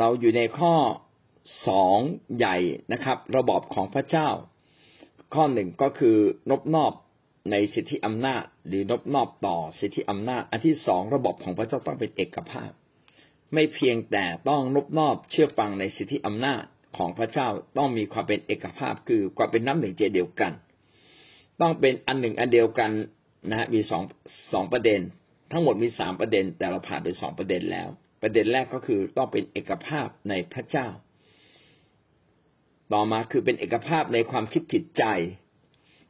เราอยู่ในข้อสองใหญ่นะครับ ระบอบของพระเจ้า ข้อหนึ่งก็คือนบนอบในสิทธิอำนาจ หรือนบนอบต่อสิทธิอำนาจ อันที่สองระบบของพระเจ้าต้องเป็นเอกภาพ ไม่เพียงแต่ต้องนบนอบเชื่อฟังในสิทธิอำนาจของพระเจ้าต้องมีความเป็นเอกภาพคือความเป็นน้ำหนึ่งใจเดียวกัน ต้องเป็นอันหนึ่งอันเดียวกันนะมีสองสองประเด็น ทั้งหมดมีสามประเด็น แต่เราผ่านไปสองประเด็นแล้ว ประเด็นแรกก็คือต้องเป็นเอกภาพในพระเจ้า ต่อมาคือเป็นเอกภาพในความคิดจิตใจ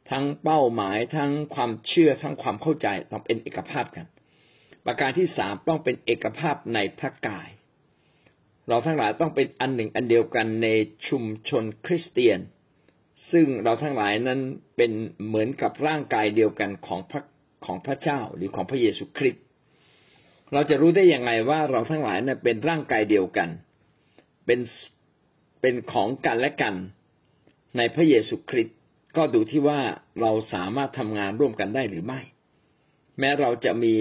ทั้งเป้าหมายทั้งความเชื่อทั้งความเข้าใจต้องเป็นเอกภาพกัน ประการที่สามต้องเป็นเอกภาพในพระกาย เราทั้งหลายต้องเป็นอันหนึ่งอันเดียวกันในชุมชนคริสเตียน ซึ่งเราทั้งหลายนั้นเป็นเหมือนกับร่างกายเดียวกันของพระของพระเจ้าหรือของพระเยซูคริสต์ เราจะรู้ได้ยังไงว่าเราทั้งหลายนั้นเป็นร่างกายเดียวกัน เป็นเป็นของกันและกัน ในพระเยซูคริสต์ก็ดูที่ว่าเราสามารถทำงานร่วมกันได้หรือไม่ แม้เราจะมี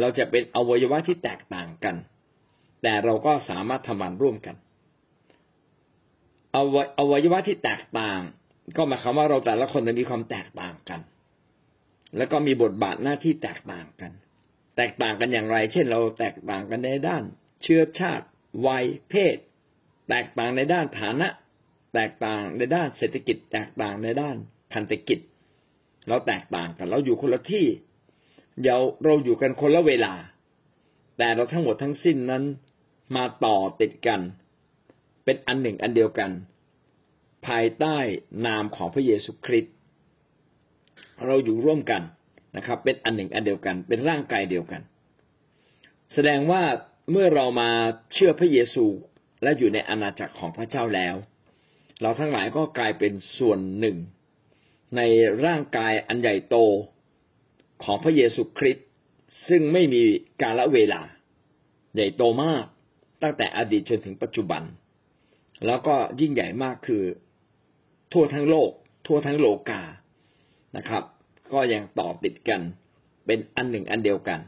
เราจะเป็นอวัยวะที่แตกต่างกัน แต่เราก็สามารถทำงานร่วมกันอวัยวะที่แตกต่าง ก็หมายความว่าเราแต่ละคนจะมีความแตกต่างกัน แล้วก็มีบทบาทหน้าที่แตกต่างกัน แตกต่างกันอย่างไร เช่นเราแตกต่างกันในด้าน เชื้อชาติ วัย เพศ แตกต่างในด้านฐานะ แตกต่างในด้านเศรษฐกิจ แตกต่างในด้านพันธกิจ เราแตกต่างกัน เราอยู่คนละที่เดี๋ยวเราอยู่กันคนละเวลา แต่เราทั้งหมดทั้งสิ้นนั้นมาต่อติดกัน เป็นอันหนึ่งอันเดียวกัน ภายใต้นามของพระเยซูคริสต์เราอยู่ร่วมกัน นะครับ เป็นอันหนึ่งอันเดียวกัน เป็นร่างกายเดียวกัน แสดงว่าเมื่อเรามาเชื่อพระเยซูและอยู่ในอาณาจักรของพระเจ้าแล้ว เราทั้งหลายก็กลายเป็นส่วนหนึ่ง ในร่างกายอันใหญ่โตของพระเยซูคริสต์ซึ่งไม่มีกาลเวลา ใหญ่โตมากตั้งแต่อดีตจนถึงปัจจุบัน แล้วก็ยิ่งใหญ่มากคือ ทั่วทั้งโลก ทั่วทั้งโลกานะครับ ก็ยังต่อติดกัน เป็นอันหนึ่งอันเดียวกัน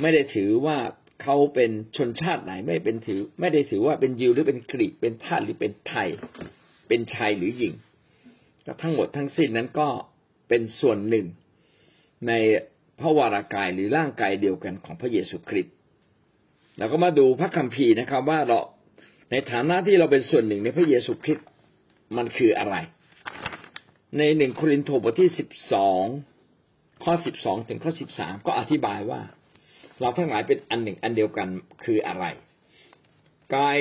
ไม่ได้ถือว่าเขาเป็นชนชาติไหนไม่เป็นถือ ไม่ได้ถือว่าเป็นยิวหรือเป็นกรีกเป็นทาสหรือเป็นไทย เป็นชายหรือหญิงทั้งหมดทั้งสิ้นนั้นก็เป็นส่วนหนึ่ง ในพระวรากายหรือร่างกายเดียวกันของพระเยซูคริสต์เราก็มาดูพระคัมภีร์นะครับ ว่าเราในฐานะที่เราเป็นส่วนหนึ่งในพระเยซูคริสต์มันคืออะไร ในหนึ่งโครินธ์บทที่สิบสองข้อสิบสองถึงข้อสิบสามก็อธิบายว่า เราทั้งหลายเป็นอันหนึ่งอันเดียวกันคืออะไรกาย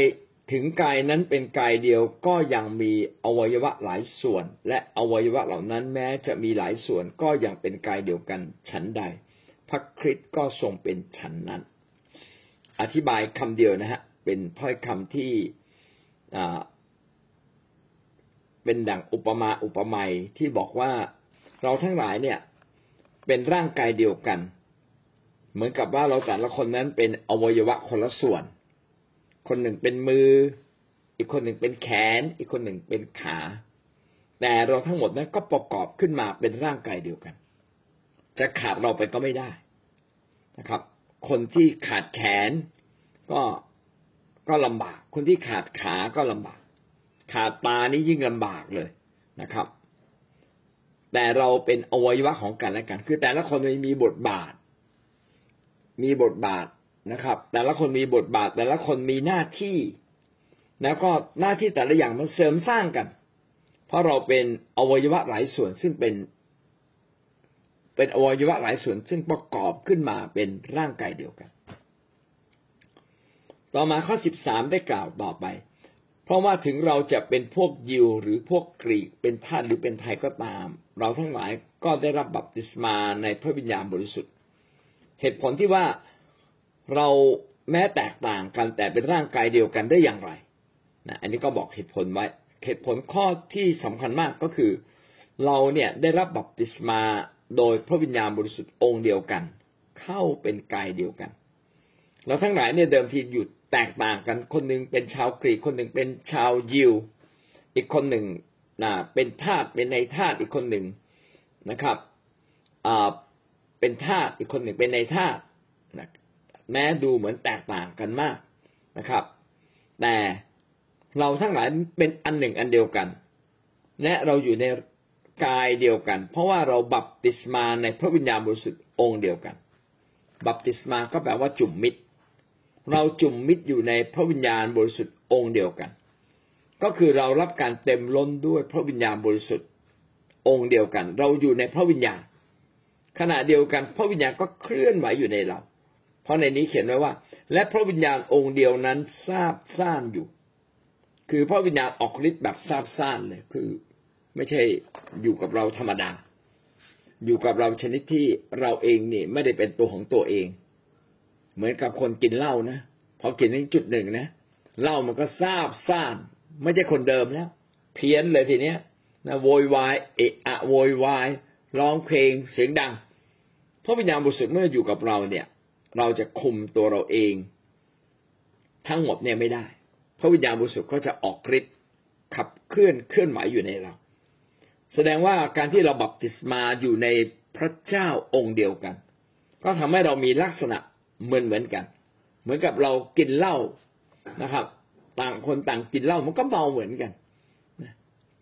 ถึงกายนั้นเป็นกายเดียวก็ยังมีอวัยวะหลายส่วน และอวัยวะเหล่านั้นแม้จะมีหลายส่วนก็ยังเป็นกายเดียวกันฉันใด พระคริสต์ก็ทรงเป็นฉันนั้น อธิบายคำเดียวนะฮะเป็นถ้อยคำที่ เป็นดั่งอุปมาอุปไมยที่บอกว่าเราทั้งหลายเนี่ย เป็นร่างกายเดียวกัน เหมือนกับว่าเราแต่ละคนนั้นเป็นอวัยวะคนละส่วน คนหนึ่งเป็นมือ อีกคนหนึ่งเป็นแขน อีกคนหนึ่งเป็นขา แต่เราทั้งหมดนั้นก็ประกอบขึ้นมาเป็นร่างกายเดียวกัน จะขาดเราไปก็ไม่ได้นะครับ คนที่ขาดแขนก็ก็ลำบาก คนที่ขาดขาก็ลำบาก ขาดตานี่ยิ่งลำบากเลยนะครับ แต่เราเป็นอวัยวะของกันและกัน คือแต่ละคนมีบทบาท มีบทบาทนะครับ แต่ละคนมีบทบาท แต่ละคนมีหน้าที่ แล้วก็หน้าที่แต่ละอย่างมันเสริมสร้างกัน เพราะเราเป็นอวัยวะหลายส่วนซึ่งเป็น เป็นอวัยวะหลายส่วนซึ่งประกอบขึ้นมาเป็นร่างกายเดียวกัน ต่อมาข้อสิบสามได้กล่าวต่อไป เพราะว่าถึงเราจะเป็นพวกยิวหรือพวกกรีกเป็นทาสหรือเป็นไทยก็ตาม เราทั้งหลายก็ได้รับบัพติศมาในพระวิญญาณบริสุทธิ์ เหตุผลที่ว่าเราแม้แตกต่างกันแต่เป็นร่างกายเดียวกันได้อย่างไรนะอันนี้ก็บอกเหตุผลไว้ เหตุผลข้อที่สำคัญมากก็คือ เราเนี่ยได้รับบัพติศมาโดยพระวิญญาณบริสุทธิ์องค์เดียวกัน เข้าเป็นกายเดียวกัน เราทั้งหลายเนี่ยเดิมทีอยู่ แตกต่างกันคนหนึ่งเป็นชาวกรีกคนหนึ่งเป็นชาวยิว อีกคนหนึ่งนะเป็นทาสเป็นในทาสอีกคนหนึ่งนะครับอ่าเป็นทาสอีกคนหนึ่งเป็นในทาสนะแม้ดูเหมือนแตกต่างกันมากนะครับ แต่เราทั้งหลายเป็นอันหนึ่งอันเดียวกัน และเราอยู่ในกายเดียวกัน เพราะว่าเราบัพติศมาในพระวิญญาณบริสุทธิ์องค์เดียวกัน บัพติศมาก็แปลว่าจุ่มมิตร เราจุ่มมิตรอยู่ในพระวิญญาณบริสุทธิ์องค์เดียวกัน ก็คือเรารับการเต็มล้นด้วยพระวิญญาณบริสุทธิ์องค์เดียวกัน เราอยู่ในพระวิญญาณ ขณะเดียวกัน พระวิญญาณก็เคลื่อนไหวอยู่ในเรา เพราะในนี้เขียนไว้ว่า และพระวิญญาณองค์เดียวนั้นทราบซ่านอยู่ คือพระวิญญาณออกฤทธิ์แบบทราบซ่านเลยคือไม่ใช่อยู่กับเราธรรมดา อยู่กับเราชนิดที่เราเองนี่ไม่ได้เป็นตัวของตัวเอง เหมือนกับคนกินเหล้านะพอกินถึงจุดหนึ่งนะเหล้ามันก็ทราบซ่านไม่ใช่คนเดิมแล้ว เพี้ยนเลยทีเนี้ยนะโวยวายเอะอะโวยวายร้องเพลงเสียงดังพระวิญญาณบริสุทธิ์เมื่ออยู่กับเราเนี่ย เราจะคุมตัวเราเอง ทั้งหมดเนี่ยไม่ได้ พระวิญญาณบริสุทธิ์ก็จะออกฤทธิ์ขับเคลื่อนเคลื่อนไหวอยู่ในเรา แสดงว่าการที่เราบัพติศมาอยู่ในพระเจ้าองค์เดียวกัน ก็ทำให้เรามีลักษณะ เหมือนเหมือนกัน เหมือนกับเรากินเหล้านะครับ ต่างคนต่างกินเหล้ามันก็เมาเหมือนกัน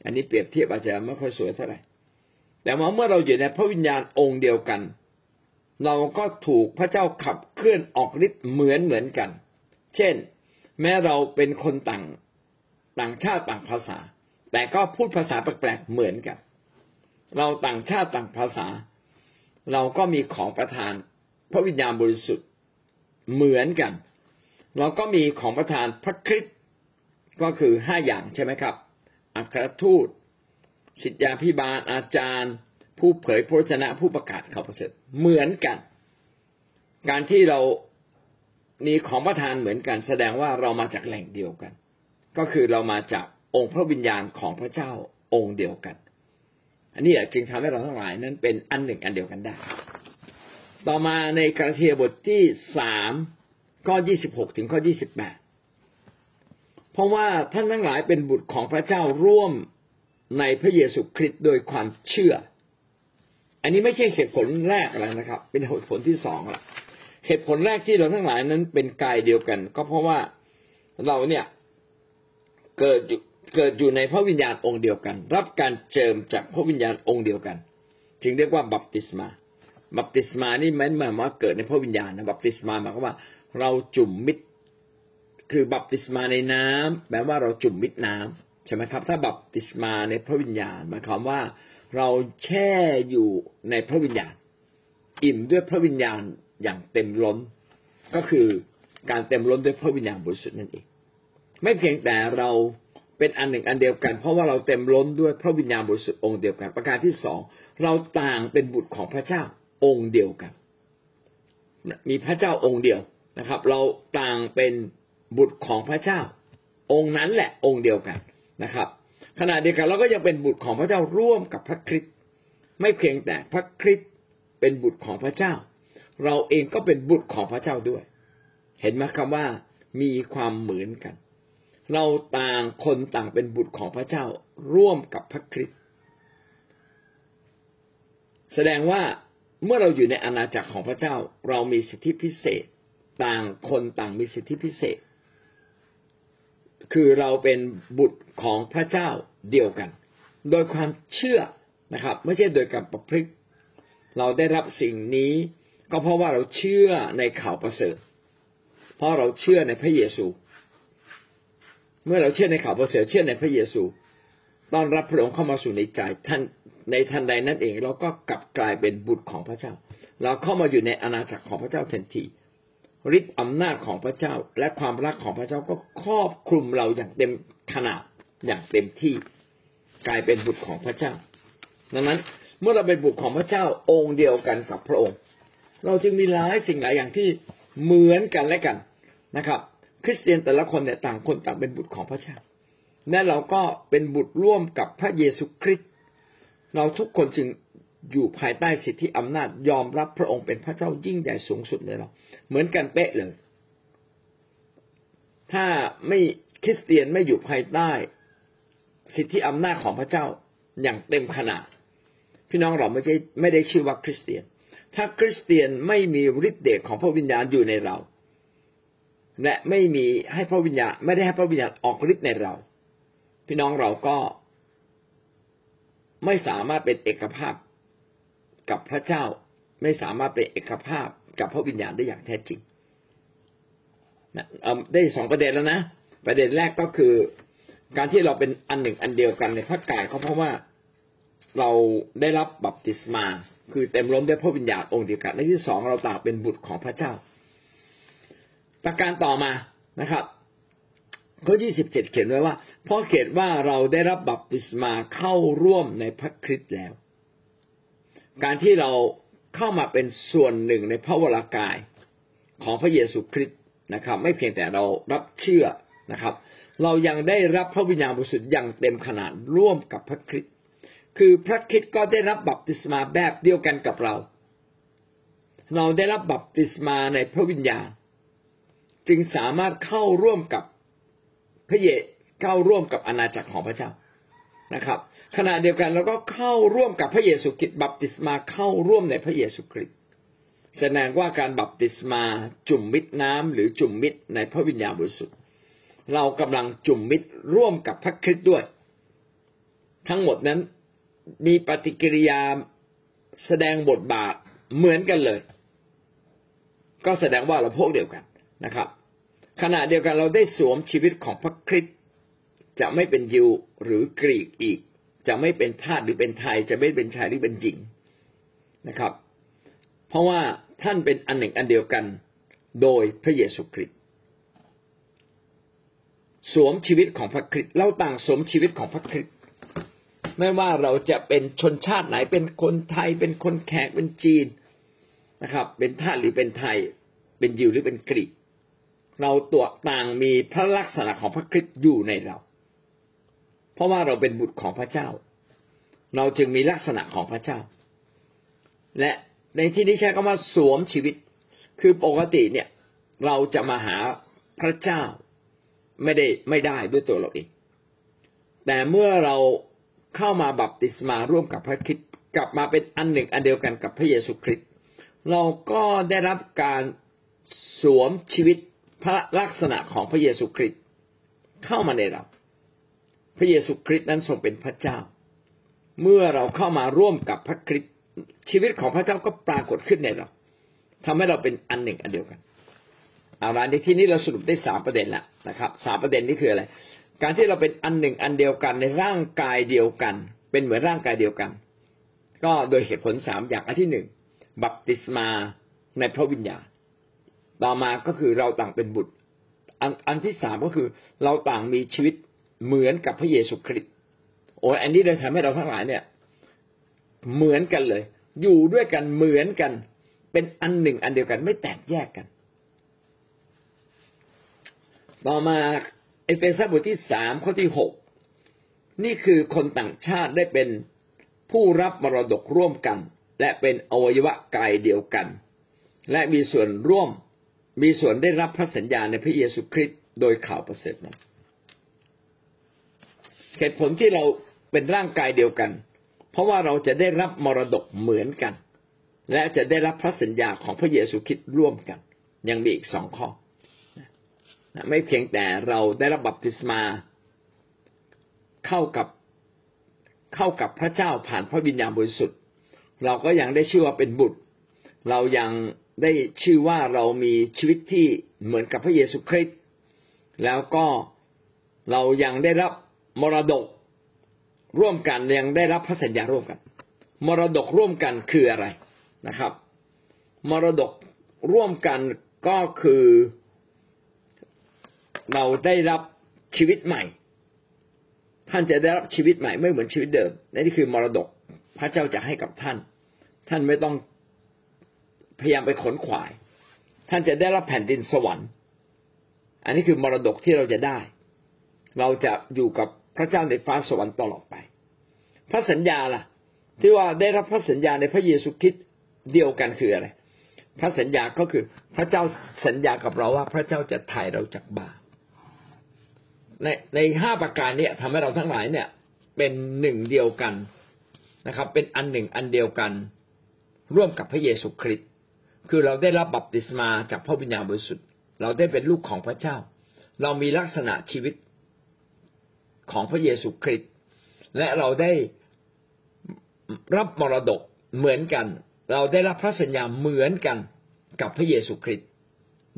อันนี้เปรียบเทียบอาจจะไม่ค่อยสวยเท่าไหร่แต่เมื่อเราอยู่ในพระวิญญาณองค์เดียวกัน เราก็ถูกพระเจ้าขับเคลื่อนออกฤทธิ์เหมือนเหมือนกัน เช่น แม้เราเป็นคนต่างต่างชาติต่างภาษา แต่ก็พูดภาษาแปลกๆเหมือนกัน เราต่างชาติต่างภาษา เราก็มีของประทาน พระวิญญาณบริสุทธิ์ เหมือนกัน เราก็มีของประทานพระคริสต์ก็คือห้าอย่างใช่ไหมครับ อัครทูตสิทธยาพิบาลอาจารย์ ผู้เผยพระชนะผู้ประกาศข่าวประเสริฐเหมือนกัน การที่เรามีของประทานเหมือนกัน แสดงว่าเรามาจากแหล่งเดียวกัน ก็คือเรามาจากองค์พระวิญญาณของพระเจ้าองค์เดียวกัน อันนี้จึงทำให้เราทั้งหลายนั้นเป็นอันหนึ่งอันเดียวกันได้ ต่อมาในกาเทียบทที่สามข้อยี่สิบหกถึงข้อยี่สิบแปดเพราะว่าท่านทั้งหลายเป็นบุตรของพระเจ้าร่วมในพระเยซูคริสต์โดยความเชื่อ อันนี้ไม่ใช่เหตุผลแรกอะไรนะครับ เป็นเหตุผลที่สองละเหตุผลแรกที่เราทั้งหลายนั้นเป็นกายเดียวกัน ก็เพราะว่าเราเนี่ยเกิดอยู่เกิดอยู่ในพระวิญญาณองค์เดียวกัน รับการเจิมจากพระวิญญาณองค์เดียวกัน จึงเรียกว่าบัพติศมา บัพติศมานี่มันหมายว่าเกิดในพระวิญญาณนะบัพติศมาหมายความว่า เราจุ่มมิตรคือบัพติศมาในน้ำแปลว่าเราจุ่มมิตรน้ำใช่ไหมครับ ถ้าบัพติศมาในพระวิญญาณหมายความว่า เราแช่อยู่ในพระวิญญาณ อิ่มด้วยพระวิญญาณอย่างเต็มล้น ก็คือการเต็มล้นด้วยพระวิญญาณบริสุทธิ์นั่นเอง ไม่เพียงแต่เราเป็นอันหนึ่งอันเดียวกัน เพราะว่าเราเต็มล้นด้วยพระวิญญาณบริสุทธิ์องค์เดียวกัน ประการที่สองเราต่างเป็นบุตรของพระเจ้า องค์เดียวกัน มีพระเจ้าองค์เดียวนะครับ เราต่างเป็นบุตรของพระเจ้า องค์นั้นแหละองค์เดียวกันนะครับขณะเดียวกันเราก็ยังเป็นบุตรของพระเจ้าร่วมกับพระคริสต์ไม่เพียงแต่พระคริสต์เป็นบุตรของพระเจ้า เราเองก็เป็นบุตรของพระเจ้าด้วย เห็นไหมครับว่ามีความเหมือนกัน เราต่างคนต่างเป็นบุตรของพระเจ้าร่วมกับพระคริสต์แสดงว่า เมื่อเราอยู่ในอาณาจักรของพระเจ้า เรามีสิทธิพิเศษ ต่างคนต่างมีสิทธิพิเศษ คือเราเป็นบุตรของพระเจ้าเดียวกัน โดยความเชื่อนะครับ ไม่ใช่โดยการประพฤติเราได้รับสิ่งนี้ ก็เพราะว่าเราเชื่อในข่าวประเสริฐ เพราะเราเชื่อในพระเยซู เมื่อเราเชื่อในข่าวประเสริฐเชื่อในพระเยซู ต้อนรับพระองค์เข้ามาสู่ในใจท่าน ในทันใดนั่นเองเราก็กลับกลายเป็นบุตรของพระเจ้า เราเข้ามาอยู่ในอาณาจักรของพระเจ้าทันทีฤทธิ์อำนาจของพระเจ้า และความรักของพระเจ้าก็ครอบคลุมเราอย่างเต็มขนาดอย่างเต็มที่กลายเป็นบุตรของพระเจ้า ดังนั้นเมื่อเราเป็นบุตรของพระเจ้าองค์เดียวกันกับพระองค์ เราจึงมีหลายสิ่งหลายอย่างที่เหมือนกันและกันนะครับ คริสเตียนแต่ละคนเนี่ยต่างคนต่างเป็นบุตรของพระเจ้าและเราก็เป็นบุตรร่วมกับพระเยซูคริสต์ เราทุกคนจึงอยู่ภายใต้สิทธิอำนาจยอมรับพระองค์เป็นพระเจ้ายิ่งใหญ่สูงสุดในเรา เหมือนกันเป๊ะเลย ถ้าไม่คริสเตียนไม่อยู่ภายใต้ สิทธิอำนาจของพระเจ้าอย่างเต็มขนาด พี่น้องเราไม่ใช่ไม่ได้ชื่อว่าคริสเตียน ถ้าคริสเตียนไม่มีฤทธิ์เดชของพระวิญญาณอยู่ในเรา และไม่มีให้พระวิญญาณไม่ได้ให้พระวิญญาณออกฤทธิ์ในเรา พี่น้องเราก็ ไม่สามารถเป็นเอกภาพกับพระเจ้า ไม่สามารถเป็นเอกภาพกับพระวิญญาณได้อย่างแท้จริงนะได้สองประเด็นแล้วนะประเด็นแรกก็คือ การที่เราเป็นอันหนึ่งอันเดียวกันในพระกายก็เพราะว่าเราได้รับบัพติศมา คือเต็มล้นด้วยพระวิญญาณองค์เดียวกันและที่สองเราต่างเป็นบุตรของพระเจ้า ประการต่อมานะครับ ข้อยี่สิบเจ็ดเขียนไว้ว่า เพราะเขียนว่าเราได้รับบัพติศมาเข้าร่วมในพระคริสต์แล้ว การที่เราเข้ามาเป็นส่วนหนึ่งในพระวรากายของพระเยซูคริสต์นะครับ ไม่เพียงแต่เรารับเชื่อนะครับ เรายังได้รับพระวิญญาณบริสุทธิ์อย่างเต็มขนาดร่วมกับพระคริสต์คือพระคริสต์ก็ได้รับบัพติศมาแบบเดียวกันกับเรา เราได้รับบัพติศมาในพระวิญญาณ จึงสามารถเข้าร่วมกับ พระเยเข้าร่วมกับอาณาจักรของพระเจ้านะครับ ขณะเดียวกันเราก็เข้าร่วมกับพระเยซูคริสต์บัพติศมาเข้าร่วมในพระเยซูคริสต์แสดงว่าการบัพติศมาจุ่มมิดน้ำหรือจุ่มมิดในพระวิญญาณบริสุทธิ์เรากำลังจุ่มมิดร่วมกับพระคริสต์ด้วย ทั้งหมดนั้นมีปฏิกิริยาแสดงบทบาทเหมือนกันเลย ก็แสดงว่าเราพวกเดียวกันนะครับ ขณะเดียวกันเราได้สวมชีวิตของพระคริสต์จะไม่เป็นยิวหรือกรีกอีก จะไม่เป็นทาสหรือเป็นไทย จะไม่เป็นชายหรือเป็นหญิงนะครับ เพราะว่าท่านเป็นอันหนึ่งอันเดียวกันโดยพระเยซูคริสต์สวมชีวิตของพระคริสต์เราต่างสวมชีวิตของพระคริสต์ไม่ว่าเราจะเป็นชนชาติไหนเป็นคนไทย เป็นคนแขกเป็นจีนนะครับ เป็นทาสหรือเป็นไทย เป็นยิวหรือเป็นกรีก เราตัวต่างมีพระลักษณะของพระคริสต์อยู่ในเรา เพราะว่าเราเป็นบุตรของพระเจ้า เราจึงมีลักษณะของพระเจ้า และในที่นี้ใช้คำว่าสวมชีวิต คือปกติเนี่ย เราจะมาหาพระเจ้าไม่ได้ไม่ได้ด้วยตัวเราเอง แต่เมื่อเราเข้ามาบัพติศมาร่วมกับพระคริสต์กลับมาเป็นอันหนึ่งอันเดียวกันกับพระเยซูคริสต์เราก็ได้รับการสวมชีวิต พระลักษณะของพระเยซูคริสต์เข้ามาในเรา พระเยซูคริสต์นั้นทรงเป็นพระเจ้า เมื่อเราเข้ามาร่วมกับพระคริสต์ชีวิตของพระเจ้าก็ปรากฏขึ้นในเราทำให้เราเป็นอันหนึ่งอันเดียวกันเอาละในที่นี้เราสรุปได้สามประเด็นแล้วนะครับสามประเด็นนี้คืออะไร การที่เราเป็นอันหนึ่งอันเดียวกันในร่างกายเดียวกัน เป็นเหมือนร่างกายเดียวกัน ก็โดยเหตุผลสามอย่างอันที่หนึ่งบัพติศมาในพระวิญญาณ ต่อมาก็คือเราต่างเป็นบุตร อันอันที่สามก็คือเราต่างมีชีวิตเหมือนกับพระเยซูคริสต์โอ้อันนี้เลยทำให้เราทั้งหลายเนี่ย เหมือนกันเลย อยู่ด้วยกันเหมือนกัน เป็นอันหนึ่งอันเดียวกันไม่แตกแยกกัน ต่อมาเอเฟซัสบทที่สามข้อที่หกนี่คือคนต่างชาติได้เป็นผู้รับมรดกร่วมกัน และเป็นอวัยวะกายเดียวกัน และมีส่วนร่วม มีส่วนได้รับพระสัญญาในพระเยซูคริสต์โดยข่าวประเสริฐนั้นเหตุผลที่เราเป็นร่างกายเดียวกัน เพราะว่าเราจะได้รับมรดกเหมือนกัน และจะได้รับพระสัญญาของพระเยซูคริสต์ร่วมกัน ยังมีอีกสองข้อ ไม่เพียงแต่เราได้รับบัพติศมาเข้ากับเข้ากับพระเจ้าผ่านพระวิญญาณบริสุทธิ์ เราก็ยังได้ชื่อว่าเป็นบุตร เรายัง ได้ชื่อว่าเรามีชีวิตที่เหมือนกับพระเยซูคริสต์แล้วก็เรายังได้รับมรดกร่วมกันยังได้รับพระสัญญาร่วมกัน มรดกร่วมกันคืออะไรนะครับ มรดกร่วมกันก็คือ เราได้รับชีวิตใหม่ ท่านจะได้รับชีวิตใหม่ไม่เหมือนชีวิตเดิมนี่คือมรดกพระเจ้าจะให้กับท่าน ท่านไม่ต้อง พยายามไปขนขวาย ท่านจะได้รับแผ่นดินสวรรค์ อันนี้คือมรดกที่เราจะได้ เราจะอยู่กับพระเจ้าในฟ้าสวรรค์ตลอดไป พระสัญญาล่ะ ที่ว่าได้รับพระสัญญาในพระเยซูคริสต์เดียวกันคืออะไร พระสัญญาก็คือพระเจ้าสัญญากับเราว่าพระเจ้าจะถ่ายเราจากบาปในในห้าประการนี้ทำให้เราทั้งหลายเนี่ย เป็นหนึ่งเดียวกันนะครับ เป็นอันหนึ่งอันเดียวกัน ร่วมกับพระเยซูคริสต์ คือเราได้รับบัพติศมาจากพระวิญญาณบริสุทธิ์ เราได้เป็นลูกของพระเจ้า เรามีลักษณะชีวิตของพระเยซูคริสต์และเราได้รับมรดกเหมือนกัน เราได้รับพระสัญญาเหมือนกันกับพระเยซูคริสต์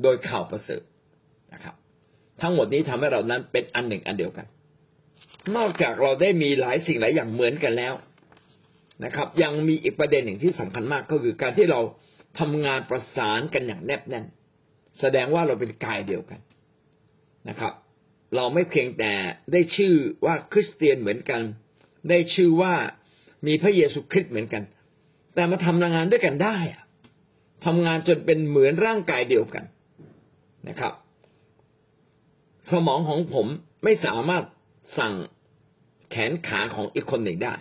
โดยข่าวประเสริฐนะครับ ทั้งหมดนี้ทำให้เรานั้นเป็นอันหนึ่งอันเดียวกัน นอกจากเราได้มีหลายสิ่งหลายอย่างเหมือนกันแล้วนะครับ ยังมีอีกประเด็นหนึ่งที่สำคัญมากก็คือการที่เรา ทำงานประสานกันอย่างแนบแน่น แสดงว่าเราเป็นกายเดียวกันนะครับ เราไม่เพียงแต่ได้ชื่อว่าคริสเตียนเหมือนกัน ได้ชื่อว่ามีพระเยซูคริสต์เหมือนกัน แต่มาทำงานด้วยกันได้อะทำงานจนเป็นเหมือนร่างกายเดียวกันนะครับ สมองของผมไม่สามารถสั่งแขนขาของอีกคนหนึ่งได้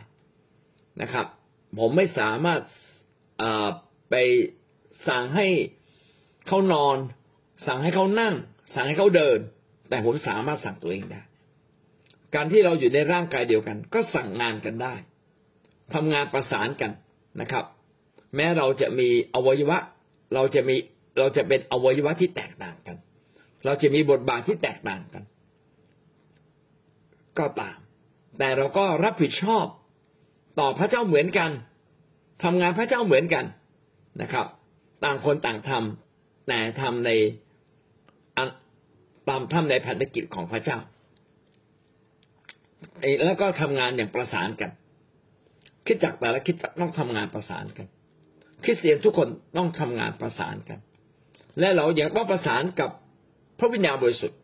นะครับ ผมไม่สามารถไป สั่งให้เขานอน สั่งให้เขานั่ง สั่งให้เขาเดิน แต่ผมสามารถสั่งตัวเองได้ การที่เราอยู่ในร่างกายเดียวกัน ก็สั่งงานกันได้ทำงานประสานกันนะครับ แม้เราจะมีอวัยวะ เราจะมีเราจะเป็นอวัยวะที่แตกต่างกัน เราจะมีบทบาทที่แตกต่างกัน ก็ตาม แต่เราก็รับผิดชอบต่อพระเจ้าเหมือนกันทำงานพระเจ้าเหมือนกันนะครับ ต่างคนต่างทำแต่ทำในตามทำในพันธกิจของพระเจ้าแล้วก็ทำงานอย่างประสานกัน คิดจักแต่ละคิดจักต้องทำงานประสานกันคริสเตียนทุกคนต้องทำงานประสานกัน และเราอย่างต้องประสานกับพระวิญญาณบริสุทธิ์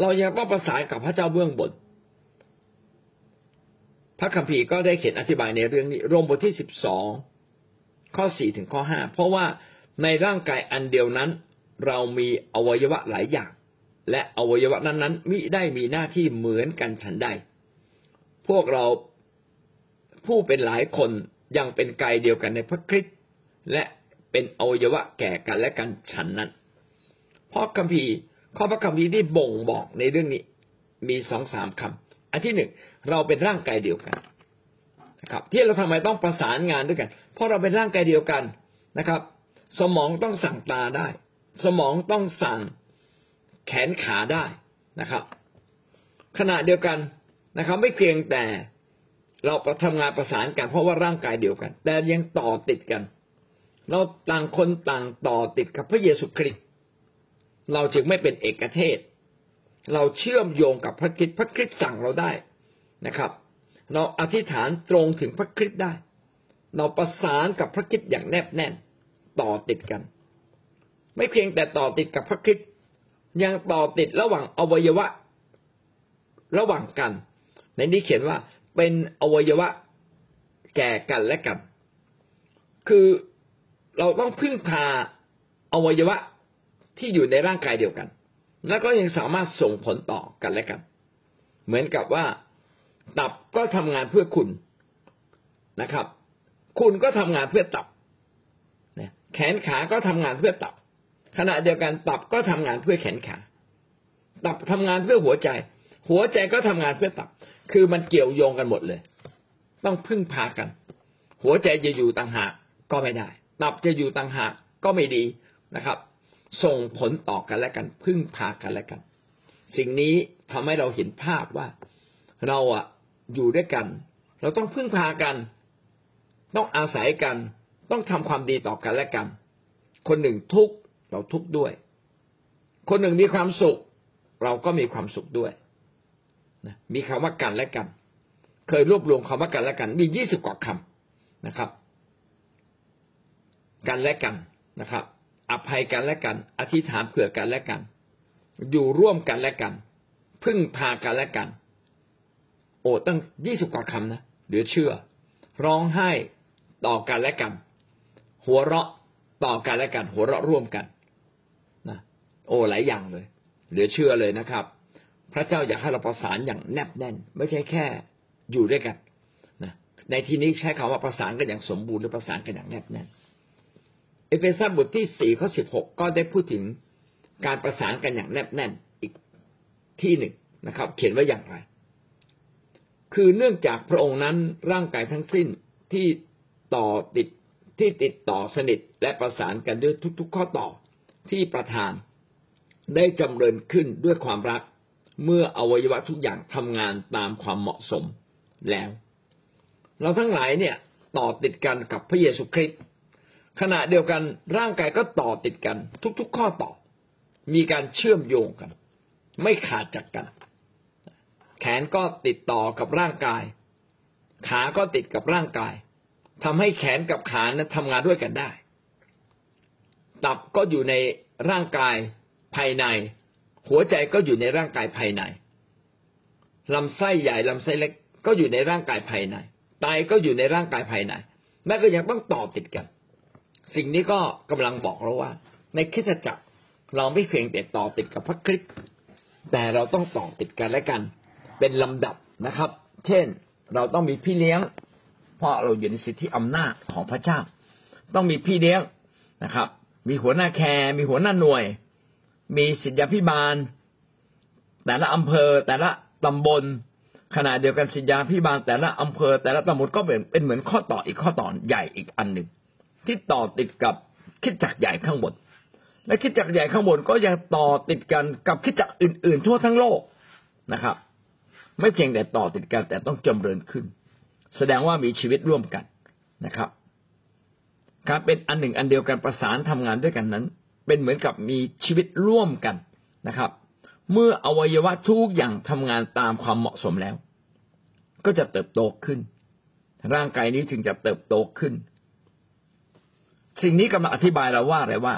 เรายังต้องประสานกับพระเจ้าเบื้องบน พระคัมภีร์ก็ได้เขียนอธิบายในเรื่องนี้ รมบทที่สิบสอง ข้อสี่ถึงข้อห้าเพราะว่าในร่างกายอันเดียวนั้น เรามีอวัยวะหลายอย่าง และอวัยวะนั้นๆมิได้มีหน้าที่เหมือนกันฉันใด พวกเราผู้เป็นหลายคนยังเป็นกายเดียวกันในพระคริสต์และเป็นอวัยวะแก่กันและกันฉันนั้น เพราะคัมภีร์ข้อพระคัมภีร์ที่บ่งบอกในเรื่องนี้มีสองสามคำอันที่หนึ่งเราเป็นร่างกายเดียวกันนะครับ ที่เราทำไมต้องประสานงานด้วยกัน เพราะเราเป็นร่างกายเดียวกันนะครับ สมองต้องสั่งตาได้ สมองต้องสั่งแขนขาได้นะครับ ขณะเดียวกันนะครับ ไม่เพียงแต่เราทำงานประสานกันเพราะว่าร่างกายเดียวกัน แต่ยังต่อติดกัน เราต่างคนต่างต่อติดกับพระเยซูคริสต์เราจึงไม่เป็นเอกเทศ เราเชื่อมโยงกับพระคริสต์พระคริสต์สั่งเราได้นะครับ เราอธิษฐานตรงถึงพระคริสต์ได้ เราประสานกับพระคริสต์อย่างแนบแน่นต่อติดกัน ไม่เพียงแต่ต่อติดกับพระคริสต์ยังต่อติดระหว่างอวัยวะ ระหว่างกัน ในนี้เขียนว่าเป็นอวัยวะแก่กันและกัน คือเราต้องพึ่งพาอวัยวะที่อยู่ในร่างกายเดียวกัน แล้วก็ยังสามารถส่งผลต่อกันและกัน เหมือนกับว่า ตับก็ทำงานเพื่อคุณนะครับ คุณก็ทำงานเพื่อตับแขนขาก็ทำงานเพื่อตับ ขณะเดียวกันตับก็ทำงานเพื่อแขนขา ตับทำงานเพื่อหัวใจ หัวใจก็ทำงานเพื่อตับ คือมันเกี่ยวโยงกันหมดเลย ต้องพึ่งพากัน หัวใจจะอยู่ต่างหากก็ไม่ได้ ตับจะอยู่ต่างหากก็ไม่ดีนะครับ ส่งผลต่อกันและกัน พึ่งพากันและกัน สิ่งนี้ทำให้เราเห็นภาพว่าเราอะอยู่ด้วยกัน เราต้องพึ่งพากัน ต้องอาศัยกัน ต้องทำความดีต่อกันและกัน คนหนึ่งทุกข์เราทุกข์ด้วย คนหนึ่งมีความสุข เราก็มีความสุขด้วยนะมีคำว่ากันและกัน เคยรวบรวมคำว่ากันและกัน มียี่สิบกว่าคำนะครับ กันและกันนะครับ อภัยกันและกัน อธิษฐานเผื่อกันและกัน อยู่ร่วมกันและกัน พึ่งพากันและกัน โอ้ตั้งยี่สิบกว่าคำนะเหลือเชื่อ ร้องไห้ ต่อกันและกัน หัวเราะต่อกันและกัน หัวเราะร่วมกันนะโอ้หลายอย่างเลย เหลือเชื่อเลยนะครับ พระเจ้าอยากให้เราประสานอย่างแนบแน่น ไม่ใช่แค่อยู่ด้วยกันนะในที่นี้ใช้คำว่าประสานกันอย่างสมบูรณ์หรือประสานกันอย่างแนบแน่น เอเฟซัสบทที่สี่ข้อสิบหกก็ได้พูดถึงการประสานกันอย่างแนบแน่นอีกที่หนึ่งนะครับ เขียนไว้อย่างไร คือเนื่องจากพระองค์นั้นร่างกายทั้งสิ้นที่ ต่อติดที่ติดต่อสนิทและประสานกันด้วยทุกๆ ข้อต่อที่ประทาน ได้จำเริญขึ้นด้วยความรัก เมื่ออวัยวะทุกอย่างทำงานตามความเหมาะสมแล้ว เราทั้งหลายเนี่ยต่อติดกันกับพระเยซูคริสต์ขณะเดียวกันร่างกายก็ต่อติดกัน ทุกๆ ข้อต่อ มีการเชื่อมโยงกัน ไม่ขาดจากกัน แขนก็ติดต่อกับร่างกาย ขาก็ติดกับร่างกาย ทำให้แขนกับขานั้นทำงานด้วยกันได้ ตับก็อยู่ในร่างกายภายใน หัวใจก็อยู่ในร่างกายภายในลำไส้ใหญ่ลำไส้เล็กก็อยู่ในร่างกายภายในไตก็อยู่ในร่างกายภายในแม้ก็ยังต้องต่อติดกัน สิ่งนี้ก็กำลังบอกเราว่า ในคริสตจักรเราไม่เพียงแต่ต่อติดกับพระคริสต์แต่เราต้องต่อติดกันและกัน เป็นลำดับนะครับ เช่น เราต้องมีพี่เลี้ยง เพราะเราอยู่ในสิทธิอำนาจของพระเจ้า ต้องมีพี่เลี้ยงนะครับ มีหัวหน้าแคร์มีหัวหน้าหน่วย มีสิทธยาพิบาล แต่ละอำเภอแต่ละตำบลขณะเดียวกันสิทธยาพิบาลแต่ละอำเภอ แต่ละตำบลก็เป็นเป็นเหมือนข้อต่ออีกข้อต่อใหญ่อีกอันหนึ่งที่ต่อติดกับคิดจักใหญ่ข้างบน และคิดจักใหญ่ข้างบนก็ยังต่อติดกันกับคิดจักอื่น ๆ ทั่วทั้งโลกนะครับ ไม่เพียงแต่ต่อติดกันแต่ต้องจำเริญขึ้น แสดงว่ามีชีวิตร่วมกันนะครับ การเป็นอันหนึ่งอันเดียวกันประสานทำงานด้วยกันนั้น เป็นเหมือนกับมีชีวิตร่วมกันนะครับ เมื่ออวัยวะทุกอย่างทำงานตามความเหมาะสมแล้ว ก็จะเติบโตขึ้น ร่างกายนี้ถึงจะเติบโตขึ้น สิ่งนี้กำลังอธิบายเราว่าอะไรว่า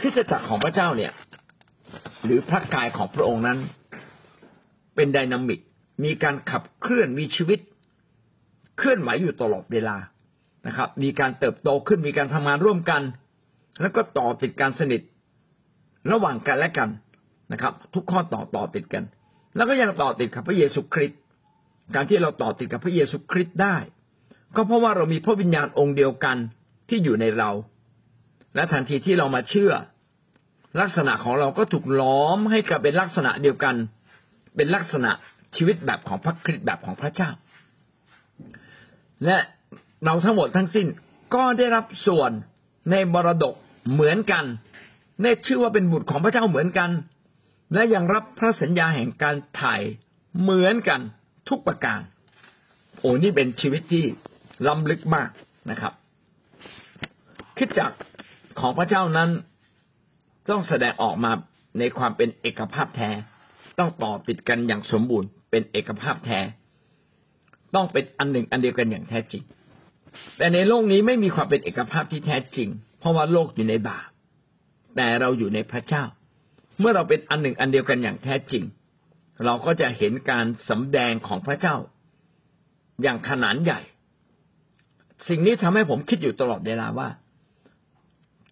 คริสตจักรของพระเจ้าเนี่ย หรือพระกายของพระองค์นั้น เป็นไดนามิกมีการขับเคลื่อนมีชีวิต เคลื่อนไหวอยู่ตลอดเวลานะครับ มีการเติบโตขึ้นมีการทำงานร่วมกัน แล้วก็ต่อติดการสนิท ระหว่างกันและกันนะครับ ทุกข้อต่อต่อติดกัน แล้วก็ยังต่อติดกับพระเยซูคริสต์การที่เราต่อติดกับพระเยซูคริสต์ได้ ก็เพราะว่าเรามีพระวิญญาณองค์เดียวกันที่อยู่ในเรา และทันทีที่เรามาเชื่อ ลักษณะของเราก็ถูกล้อมให้กลายเป็นลักษณะเดียวกัน เป็นลักษณะชีวิตแบบของพระคริสต์แบบของพระเจ้า และเราทั้งหมดทั้งสิ้นก็ได้รับส่วนในบรดกเหมือนกันได้ชื่อว่าเป็นบุตรของพระเจ้าเหมือนกัน และยังรับพระสัญญาแห่งการถ่ายเหมือนกันทุกประการ โอ้นี่เป็นชีวิตที่ล้ำลึกมากนะครับคิดจักของพระเจ้านั้นต้องแสดงออกมาในความเป็นเอกภาพแท้ ต้องต่อติดกันอย่างสมบูรณ์เป็นเอกภาพแท้ ต้องเป็นอันหนึ่งอันเดียวกันอย่างแท้จริง แต่ในโลกนี้ไม่มีความเป็นเอกภาพที่แท้จริง เพราะว่าโลกอยู่ในบาปแต่เราอยู่ในพระเจ้า เมื่อเราเป็นอันหนึ่งอันเดียวกันอย่างแท้จริง เราก็จะเห็นการสำแดงของพระเจ้า อย่างขนาดใหญ่ สิ่งนี้ทำให้ผมคิดอยู่ตลอดเวลาว่า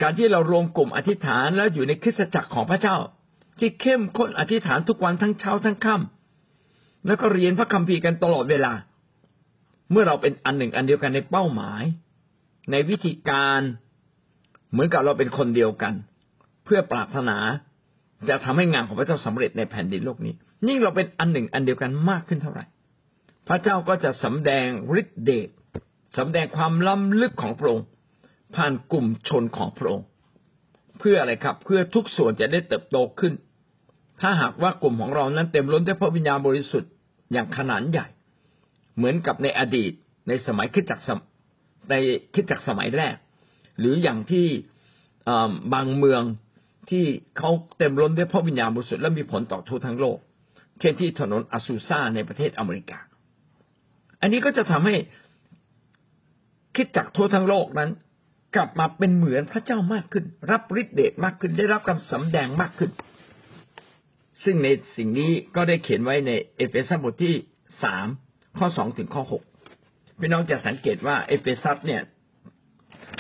การที่เรารวมกลุ่มอธิษฐานแล้วอยู่ในคริสตจักรของพระเจ้า ที่เข้มข้นอธิษฐานทุกวันทั้งเช้าทั้งค่ำแล้วก็เรียนพระคัมภีร์กันตลอดเวลา เมื่อเราเป็นอันหนึ่งอันเดียวกันในเป้าหมาย ในวิธีการเหมือนกับเราเป็นคนเดียวกัน เพื่อปรารถนาจะทำให้งานของพระเจ้าสำเร็จในแผ่นดินโลกนี้ยิ่งเราเป็นอันหนึ่งอันเดียวกันมากขึ้นเท่าไหร่ พระเจ้าก็จะสำแดงฤทธิเดชสำแดงความล้ำลึกของพระองค์ผ่านกลุ่มชนของพระองค์เพื่ออะไรครับ เพื่อทุกส่วนจะได้เติบโตขึ้น ถ้าหากว่ากลุ่มของเรานั้นเต็มล้นด้วยพระวิญญาณบริสุทธิ์อย่างขนาดใหญ่ เหมือนกับในอดีตในสมัยคิดจักในคิดจักสมัยแรก หรืออย่างที่บางเมืองที่เขาเต็มล้นด้วยพระวิญญาณบริสุทธิ์และมีผลต่อทั่วทั้งโลก เช่นที่ถนนอาซูซาในประเทศอเมริกา อันนี้ก็จะทำให้คิดจักทั่วทั้งโลกนั้น กลับมาเป็นเหมือนพระเจ้ามากขึ้น รับฤทธิเดชมากขึ้นได้รับการสำแดงมากขึ้น ซึ่งในสิ่งนี้ก็ได้เขียนไว้ในเอเฟซัสบทที่สาม ข้อสองถึงข้อหกพี่น้องจะสังเกตว่าเอเฟซัสเนี่ย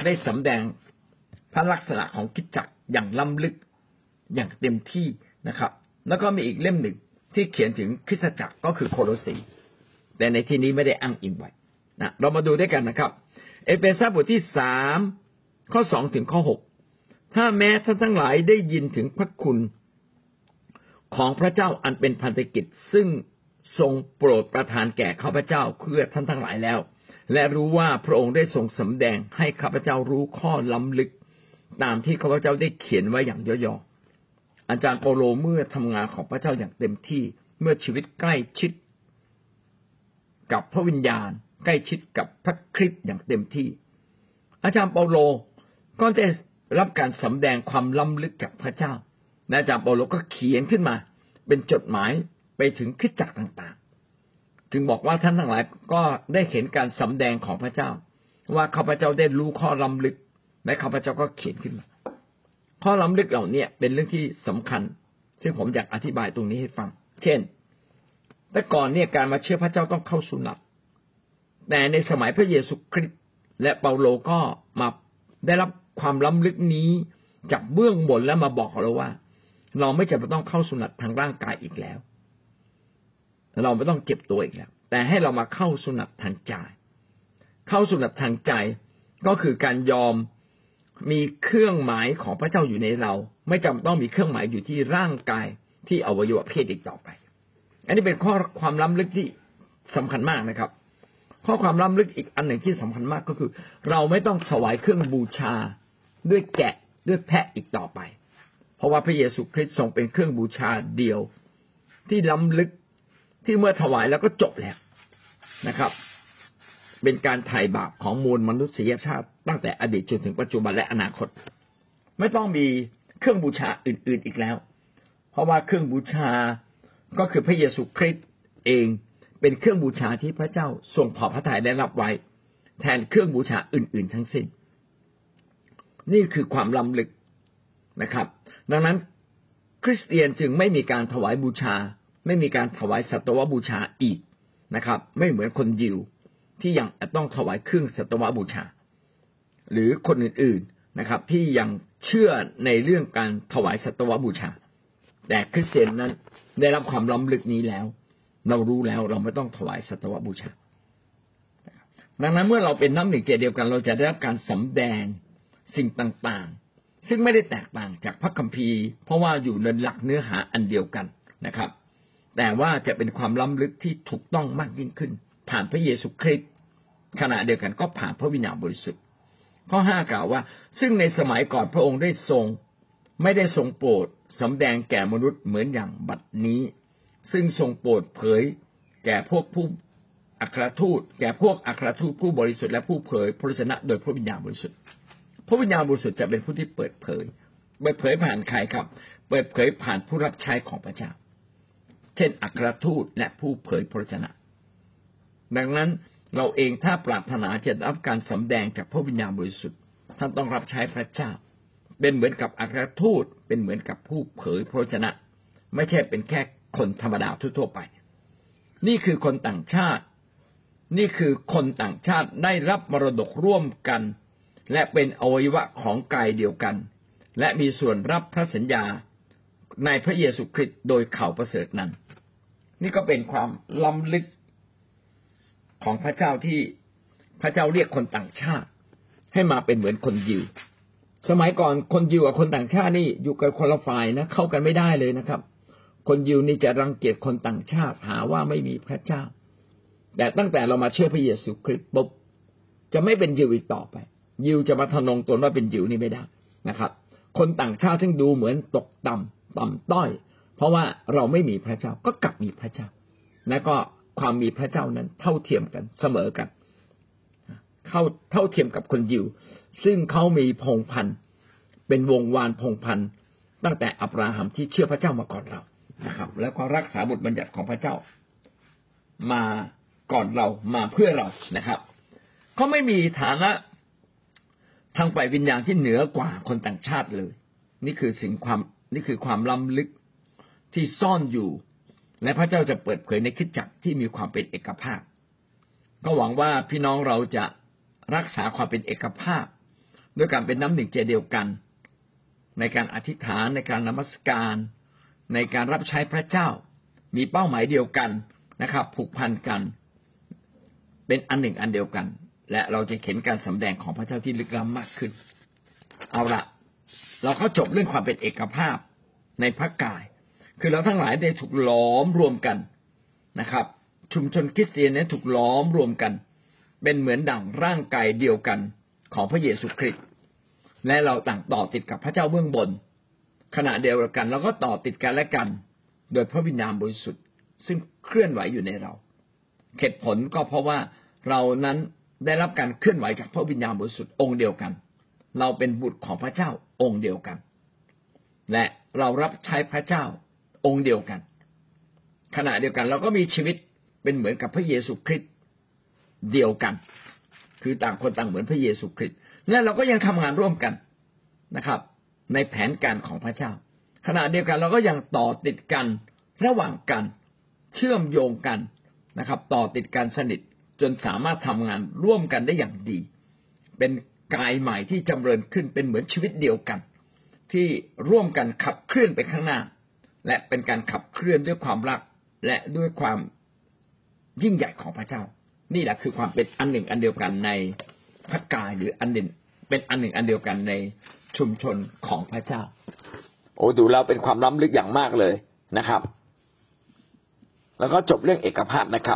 ได้สำแดงพระลักษณะของคริสตจักรอย่างล้ำลึกอย่างเต็มที่นะครับ แล้วก็มีอีกเล่มหนึ่งที่เขียนถึงคริสตจักรก็คือโคโลสีแต่ในที่นี้ไม่ได้อ้างอิงไว้นะเรามาดูด้วยกันนะครับ เอเฟซัสบทที่สามข้อสองถึงข้อหกถ้าแม้ท่านทั้งหลายได้ยินถึงพระคุณของพระเจ้าอันเป็นพันธกิจซึ่ง ทรงโปรดประทานแก่ข้าพเจ้าเพื่อท่านทั้งหลายแล้ว และรู้ว่าพระองค์ได้ทรงสำแดงให้ข้าพเจ้ารู้ข้อล้ำลึก ตามที่ข้าพเจ้าได้เขียนไว้อย่างย่อๆอาจารย์เปโลเมื่อทำงานของพระเจ้าอย่างเต็มที่เมื่อชีวิตใกล้ชิด กับพระวิญญาณ ใกล้ชิดกับพระคริสต์อย่างเต็มที่ อาจารย์เปโลก็ได้รับการสำแดงความล้ำลึกจากพระเจ้าและอาจารย์เปโลก็เขียนขึ้นมา เป็นจดหมาย ไปถึงคริสตจักรต่างๆ จึงบอกว่าท่านทั้งหลายก็ได้เห็นการสำแดงของพระเจ้า ว่าข้าพเจ้าได้รู้ข้อล้ำลึกและข้าพเจ้าก็เขียนขึ้นมา ข้อล้ำลึกเหล่านี้เป็นเรื่องที่สำคัญ ซึ่งผมอยากอธิบายตรงนี้ให้ฟัง เช่น แต่ก่อนเนี่ยการมาเชื่อพระเจ้าต้องเข้าสุนัตแต่ในสมัยพระเยซูคริสต์และเปาโลก็มาได้รับความล้ำลึกนี้จากเบื้องบนแล้วมาบอกเราว่า เราไม่จำเป็นต้องเข้าสุนัตทางร่างกายอีกแล้ว เราไม่ต้องเจ็บตัวอีกแล้ว แต่ให้เรามาเข้าสุนัตทางใจ เข้าสุนัตทางใจก็คือการยอมมีเครื่องหมายของพระเจ้าอยู่ในเรา ไม่จำต้องมีเครื่องหมายอยู่ที่ร่างกายที่อวัยวะเพศอีกต่อไป อันนี้เป็นข้อความล้ำลึกที่สำคัญมากนะครับ ข้อความล้ำลึกอีกอันหนึ่งที่สำคัญมากก็คือ เราไม่ต้องถวายเครื่องบูชาด้วยแกะด้วยแพะอีกต่อไป เพราะว่าพระเยซูคริสต์ทรงเป็นเครื่องบูชาเดียว ที่ล้ำลึก ที่เมื่อถวายแล้วก็จบแล้วนะครับ เป็นการไถ่บาปของมูลมนุษยชาติ ตั้งแต่อดีตจนถึงปัจจุบันและอนาคต ไม่ต้องมีเครื่องบูชาอื่น ๆอีกแล้ว เพราะว่าเครื่องบูชาก็คือพระเยซูคริสต์เองเป็นเครื่องบูชาที่พระเจ้าทรงพอพระทัยได้รับไว้ แทนเครื่องบูชาอื่น ๆ ทั้งสิ้น นี่คือความล้ำลึกนะครับ ดังนั้นคริสเตียนจึงไม่มีการถวายบูชา ไม่มีการถวายสัตวบูชาอีกนะครับ ไม่เหมือนคนยิวที่ยังต้องถวายเครื่องสัตวบูชา หรือคนอื่นๆนะครับ ที่ยังเชื่อในเรื่องการถวายสัตวบูชา แต่คริสเตียนนั้นได้รับความล้ำลึกนี้แล้ว เรารู้แล้วเราไม่ต้องถวายสัตวบูชา ดังนั้นเมื่อเราเป็นน้ำหนึ่งใจเดียวกัน เราจะได้รับการสำแดงสิ่งต่างๆ ซึ่งไม่ได้แตกต่างจากพระคัมภีร์ เพราะว่าอยู่ในหลักเนื้อหาอันเดียวกันนะครับ แต่ว่าจะเป็นความล้ำลึกที่ถูกต้องมากยิ่งขึ้น ผ่านพระเยซูคริสต์ขณะเดียวกันก็ผ่านพระวิญญาณบริสุทธิ์ ข้อห้ากล่าวว่า ซึ่งในสมัยก่อนพระองค์ได้ทรง ไม่ได้ทรงโปรดสำแดงแก่มนุษย์เหมือนอย่างบัดนี้ ซึ่งทรงโปรดเผย แก่พวกผู้อัครทูต แก่พวกอัครทูตผู้บริสุทธิ์และผู้เผยพระชนะโดยพระวิญญาณบริสุทธิ์ พระวิญญาณบริสุทธิ์จะเป็นผู้ที่เปิดเผย เปิดเผยผ่านใครครับ เปิดเผยผ่านผู้รับใช้ของพระเจ้า เช่นอัครทูตและผู้เผยพระชนะ ดังนั้นเราเองถ้าปรารถนาจะรับการสำแดงจากพระวิญญาณบริสุทธิ์ท่านต้องรับใช้พระเจ้า เป็นเหมือนกับอัครทูตเป็นเหมือนกับผู้เผยพระชนะ ไม่ใช่เป็นแค่คนธรรมดาทั่วไป นี่คือคนต่างชาติ นี่คือคนต่างชาติได้รับมรดกร่วมกัน และเป็นอวัยวะของกายเดียวกัน และมีส่วนรับพระสัญญาในพระเยซูคริสต์โดยเข่าประเสริฐนั้น นี่ก็เป็นความล้ำลึกของพระเจ้าที่พระเจ้าเรียกคนต่างชาติ ให้มาเป็นเหมือนคนยิว สมัยก่อนคนยิวกับคนต่างชาตินี่อยู่กันคนละฝ่ายนะ เข้ากันไม่ได้เลยนะครับ คนยิวนี่จะรังเกียจคนต่างชาติ หาว่าไม่มีพระเจ้า แต่ตั้งแต่เรามาเชื่อพระเยซูคริสต์ปุ๊บจะไม่เป็นยิวอีกต่อไป ยิวจะมาทนงตนว่าเป็นยิวนี่ไม่ได้นะครับ คนต่างชาติที่ดูเหมือนตกต่ำต่ำต้อย เพราะว่าเราไม่มีพระเจ้าก็กลับมีพระเจ้า และก็ความมีพระเจ้านั้นเท่าเทียมกันเสมอกันเข้าเท่าเทียมกับคนยิว ซึ่งเขามีพงพันธ์เป็นวงวานพงพันธ์ตั้งแต่อับราฮัมที่เชื่อพระเจ้ามาก่อนเรานะครับ แล้วก็รักษาบทบัญญัติของพระเจ้า มาก่อนเรามาเพื่อเรานะครับเขาไม่มีฐานะทางฝ่ายวิญญาณที่เหนือกว่าคนต่างชาติเลย นี่คือสิ่งความนี่คือความล้ำลึก ที่ซ่อนอยู่ และพระเจ้าจะเปิดเผยในคิดจักที่มีความเป็นเอกภาพ ก็หวังว่าพี่น้องเราจะรักษาความเป็นเอกภาพ ด้วยการเป็นน้ำหนึ่งใจเดียวกัน ในการอธิษฐานในการนมัสการ ในการรับใช้พระเจ้า มีเป้าหมายเดียวกันนะครับ ผูกพันกัน เป็นอันหนึ่งอันเดียวกัน และเราจะเห็นการสำแดงของพระเจ้าที่ลึกล้ำมากขึ้น เอาละเราเข้าจบเรื่องความเป็นเอกภาพในพระกาย คือเราทั้งหลายได้ถูกล้อมรวมกันนะครับ ชุมชนคริสเตียนนี้ถูกล้อมรวมกัน เป็นเหมือนดั่งร่างกายเดียวกันของพระเยซูคริสต์และเราต่างต่อติดกับพระเจ้าเบื้องบน ขณะเดียวกันเราก็ต่อติดกันและกัน โดยพระวิญญาณบริสุทธิ์ ซึ่งเคลื่อนไหวอยู่ในเราเหตุผลก็เพราะว่าเรานั้นได้รับการเคลื่อนไหวจากพระวิญญาณบริสุทธิ์องค์เดียวกัน เราเป็นบุตรของพระเจ้าองค์เดียวกัน และเรารับใช้พระเจ้า องค์เดียวกัน ขณะเดียวกัน เราก็มีชีวิตเป็นเหมือนกับพระเยซูคริสต์เดียวกัน คือต่างคนต่างเหมือนพระเยซูคริสต์และเราก็ยังทำงานร่วมกันนะครับ ในแผนการของพระเจ้า ขณะเดียวกันเราก็ยังต่อติดกันระหว่างกันเชื่อมโยงกันนะครับ ต่อติดกันสนิทจนสามารถทำงานร่วมกันได้อย่างดี เป็นกายใหม่ที่จำเริญขึ้นเป็นเหมือนชีวิตเดียวกัน ที่ร่วมกันขับเคลื่อนไปข้างหน้า และเป็นการขับเคลื่อนด้วยความรัก และด้วยความยิ่งใหญ่ของพระเจ้า นี่แหละคือความเป็นอันหนึ่งอันเดียวกันในพระกายหรืออันหนึ่งเป็นอันหนึ่งอันเดียวกันในชุมชนของพระเจ้า โอ้ดูแล้วเป็นความล้ำลึกอย่างมากเลยนะครับ แล้วก็จบเรื่องเอกภาพนะครับ